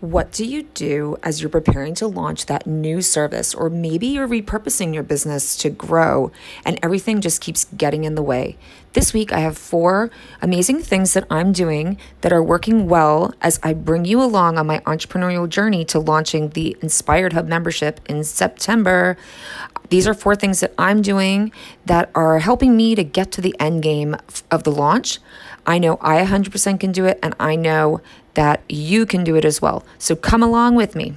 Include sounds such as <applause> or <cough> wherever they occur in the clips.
What do you do as you're preparing to launch that new service? Or maybe you're repurposing your business to grow and everything just keeps getting in the way. This week, I have four amazing things that I'm doing that are working well as I bring you along on my entrepreneurial journey to launching the Inspired Hub membership in September. These are four things that I'm doing that are helping me to get to the end game of the launch. I know I 100% can do it, and I know that you can do it as well. So come along with me.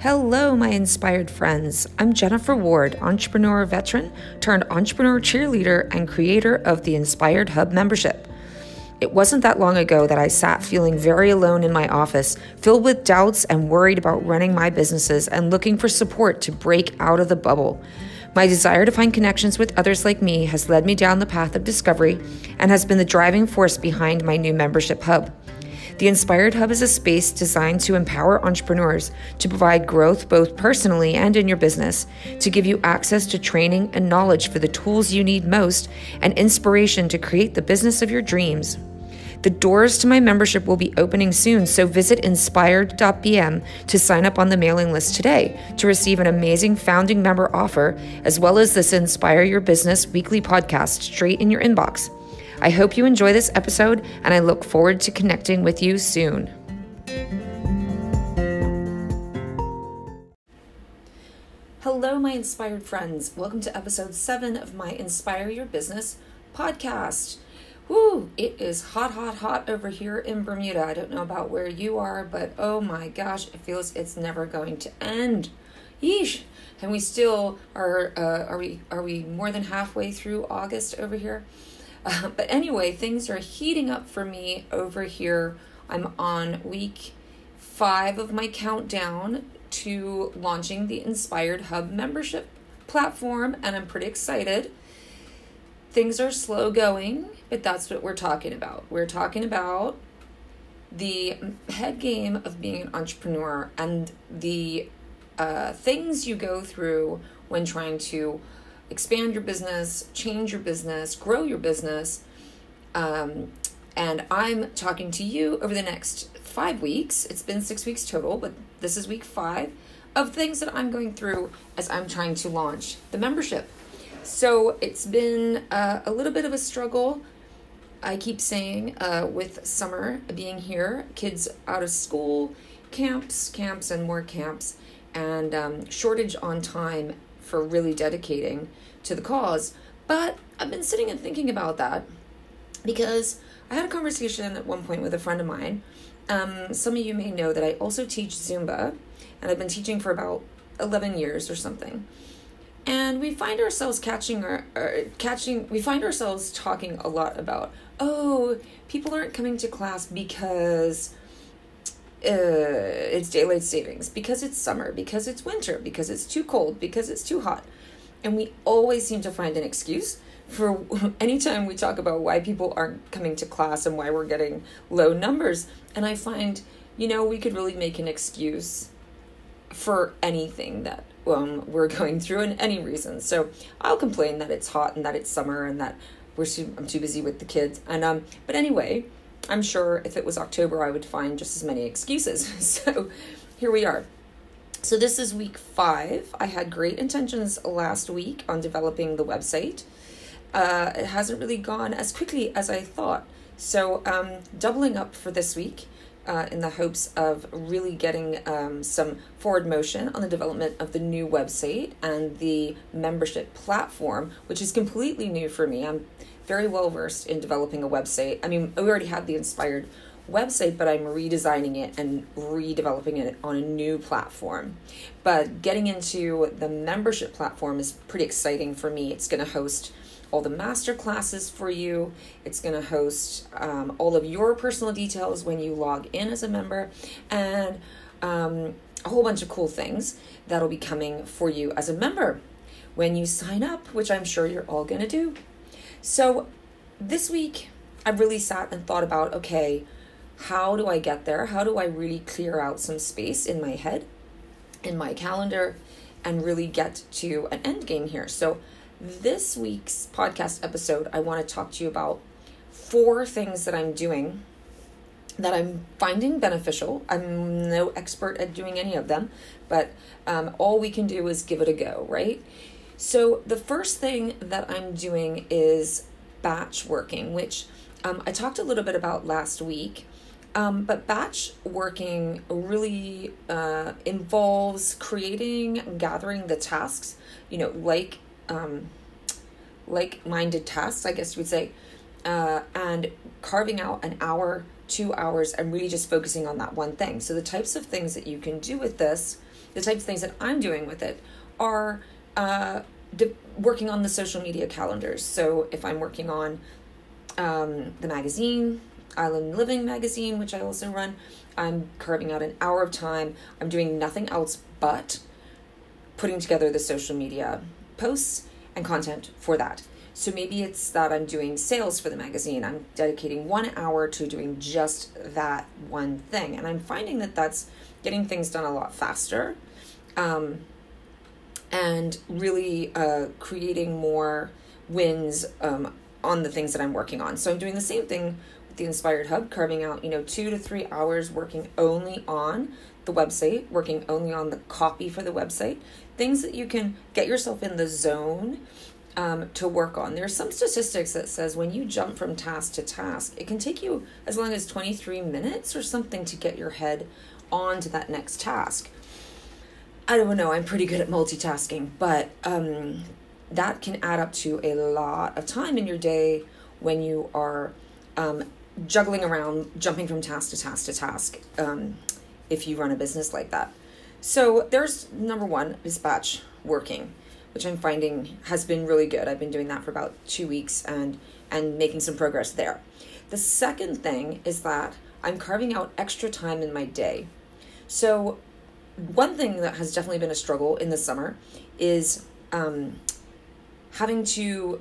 Hello, my inspired friends. I'm Jennifer Ward, entrepreneur veteran turned entrepreneur cheerleader and creator of the Inspired Hub membership. It wasn't that long ago that I sat feeling very alone in my office, filled with doubts and worried about running my businesses and looking for support to break out of the bubble. My desire to find connections with others like me has led me down the path of discovery and has been the driving force behind my new membership hub. The Inspired Hub is a space designed to empower entrepreneurs to provide growth both personally and in your business, to give you access to training and knowledge for the tools you need most, and inspiration to create the business of your dreams. The doors to my membership will be opening soon, so visit inspired.bm to sign up on the mailing list today to receive an amazing founding member offer, as well as this Inspire Your Business weekly podcast straight in your inbox. I hope you enjoy this episode, and I look forward to connecting with you soon. Hello, my inspired friends. Welcome to episode seven of my Inspire Your Business podcast. Whoo, it is hot, hot, hot over here in Bermuda. I don't know about where you are, but oh my gosh, it feels it's never going to end. Yeesh. And we still are, uh, are we, are we more than halfway through August over here? Uh, but anyway, things are heating up for me over here. I'm on week five of my countdown to launching the Inspired Hub membership platform, and I'm pretty excited things are slow going, but that's what we're talking about. We're talking about the head game of being an entrepreneur and the uh, things you go through when trying to expand your business, change your business, grow your business. Um, and I'm talking to you over the next five weeks. It's been six weeks total, but this is week five of things that I'm going through as I'm trying to launch the membership. So it's been uh, a little bit of a struggle. I keep saying uh, with summer being here, kids out of school, camps, camps, and more camps, and um, shortage on time for really dedicating to the cause. But I've been sitting and thinking about that because I had a conversation at one point with a friend of mine. Um, some of you may know that I also teach Zumba, and I've been teaching for about 11 years or something and we find ourselves catching our, catching we find ourselves talking a lot about oh people aren't coming to class because uh, it's daylight savings because it's summer because it's winter because it's too cold because it's too hot. And we always seem to find an excuse for <laughs> anytime we talk about why people aren't coming to class and why we're getting low numbers. And i find you know we could really make an excuse for anything that um, we're going through and any reason. So I'll complain that it's hot and that it's summer and that we're too, I'm too busy with the kids. And um, but anyway, I'm sure if it was October, I would find just as many excuses. <laughs> so here we are. So this is week five. I had great intentions last week on developing the website. Uh, it hasn't really gone as quickly as I thought. So um, doubling up for this week uh, in the hopes of really getting um, some forward motion on the development of the new website and the membership platform, which is completely new for me. I'm very well versed in developing a website. I mean, we already had the inspired website, but I'm redesigning it and redeveloping it on a new platform. But getting into the membership platform is pretty exciting for me. It's going to host all the master classes for you. It's going to host um, all of your personal details when you log in as a member and um, a whole bunch of cool things that'll be coming for you as a member when you sign up, which I'm sure you're all going to do. So this week, I really sat and thought about okay, how do I get there? How do I really clear out some space in my head, in my calendar, and really get to an end game here? So this week's podcast episode, I want to talk to you about four things that I'm doing that I'm finding beneficial. I'm no expert at doing any of them, but um, all we can do is give it a go, right? So, the first thing that I'm doing is batch working, which um, I talked a little bit about last week. Um, but batch working really uh, involves creating, gathering the tasks, you know, like um, like-minded tasks, I guess you would say, uh, and carving out an hour, two hours, and really just focusing on that one thing. So the types of things that you can do with this, the types of things that I'm doing with it, are uh, de- working on the social media calendars. So if I'm working on um, the magazine, Island Living magazine, which I also run, I'm carving out an hour of time. I'm doing nothing else but putting together the social media posts and content for that. So maybe it's that I'm doing sales for the magazine. I'm dedicating one hour to doing just that one thing. And I'm finding that that's getting things done a lot faster um, and really uh, creating more wins um, on the things that I'm working on. So I'm doing the same thing the Inspired Hub, carving out, you know, two to three hours working only on the website, working only on the copy for the website, things that you can get yourself in the zone um, to work on. There's some statistics that says when you jump from task to task, it can take you as long as 23 minutes or something to get your head on to that next task. I don't know, I'm pretty good at multitasking, but um, that can add up to a lot of time in your day when you are um, juggling around, jumping from task to task to task, um, if you run a business like that. So there's number one is batch working which I'm finding has been really good. I've been doing that for about two weeks and and making some progress there. The second thing is that I'm carving out extra time in my day. So one thing that has definitely been a struggle in the summer is um, having to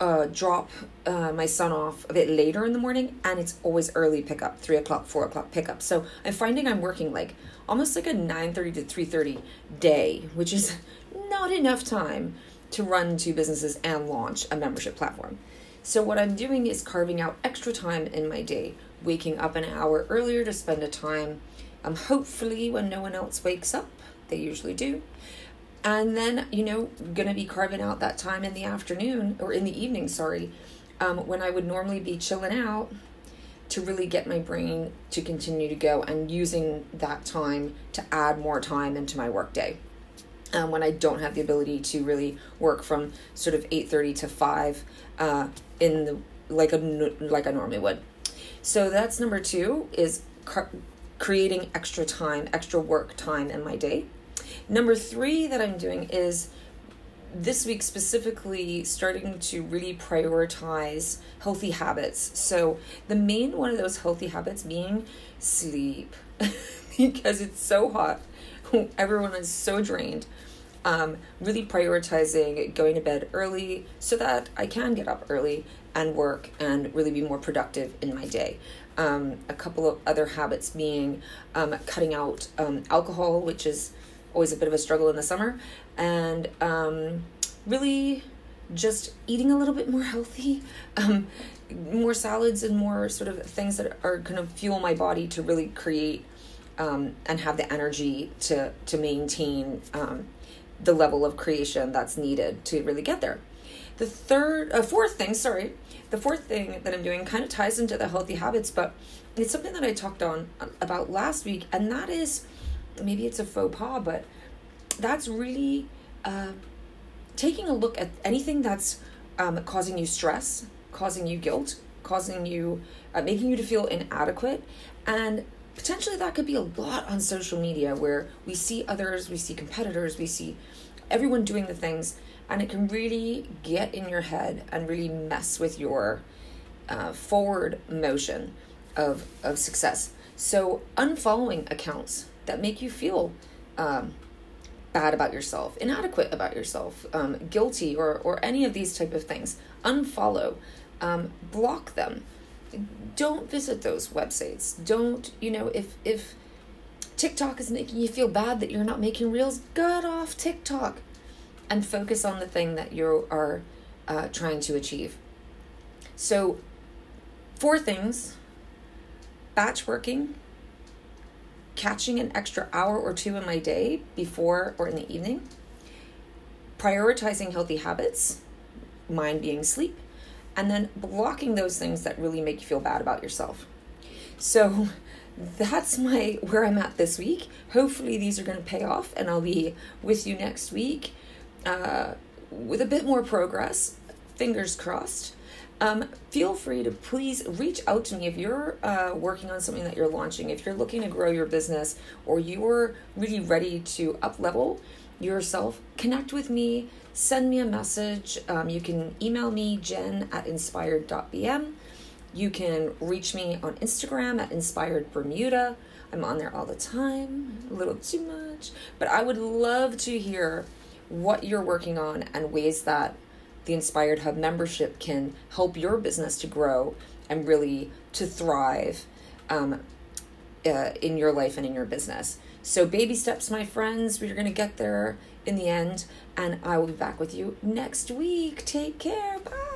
uh, drop uh, my son off a bit later in the morning, and it's always early pickup, three o'clock, four o'clock pickup. So I'm finding I'm working like almost like a nine thirty to three thirty day, which is <laughs> not enough time to run two businesses and launch a membership platform. So, what I'm doing is carving out extra time in my day, waking up an hour earlier to spend a time, um, hopefully, when no one else wakes up. They usually do. And then, you know, gonna be carving out that time in the afternoon or in the evening, sorry, um, when I would normally be chilling out to really get my brain to continue to go and using that time to add more time into my workday um, when I don't have the ability to really work from sort of 8:30 to 5 uh, in the like a like I normally would. So that's number 2 is car- creating extra time, extra work time in my day. Number 3 that I'm doing is this week specifically starting to really prioritize healthy habits. So the main one of those healthy habits being sleep <laughs> because it's so hot. Everyone is so drained um, really prioritizing going to bed early so that I can get up early and work and really be more productive in my day. Um, a couple of other habits being um, cutting out um, alcohol, which is always a bit of a struggle in the summer, and um, really just eating a little bit more healthy, <laughs> um, more salads and more sort of things that are going to fuel my body to really create um, and have the energy to to maintain um, the level of creation that's needed to really get there. The third, uh, fourth thing, sorry, the fourth thing that I'm doing kind of ties into the healthy habits, but it's something that I talked on uh, about last week, and that is maybe it's a faux pas, but that's really uh, taking a look at anything that's um, causing you stress, causing you guilt, causing you, uh, making you to feel inadequate, and potentially that could be a lot on social media where we see others, we see competitors, we see everyone doing the things, and it can really get in your head and really mess with your uh, forward motion of of success. So unfollowing accounts that make you feel um, bad about yourself, inadequate about yourself, um, guilty, or or any of these type of things, unfollow, um, block them don't visit those websites. Don't, you know, if if TikTok is making you feel bad that you're not making reels, get off TikTok and focus on the thing that you are uh, trying to achieve. So, four things batch working, catching an extra hour or two in my day before or in the evening, prioritizing healthy habits, mine being sleep, and then blocking those things that really make you feel bad about yourself. So <laughs> that's my where I'm at this week. Hopefully these are going to pay off and I'll be with you next week uh, with a bit more progress. Fingers crossed. Um, feel free to please reach out to me if you're uh, working on something that you're launching, if you're looking to grow your business, or you're really ready to up level yourself. Connect with me, send me a message. Um, you can email me, jen at inspired.bm. You can reach me on Instagram at inspired bermuda. I'm on there all the time, a little too much, but I would love to hear what you're working on and ways that the Inspired Hub membership can help your business to grow and really to thrive um, uh, in your life and in your business. So, baby steps, my friends. We're going to get there in the end, and I will be back with you next week. Take care. Bye.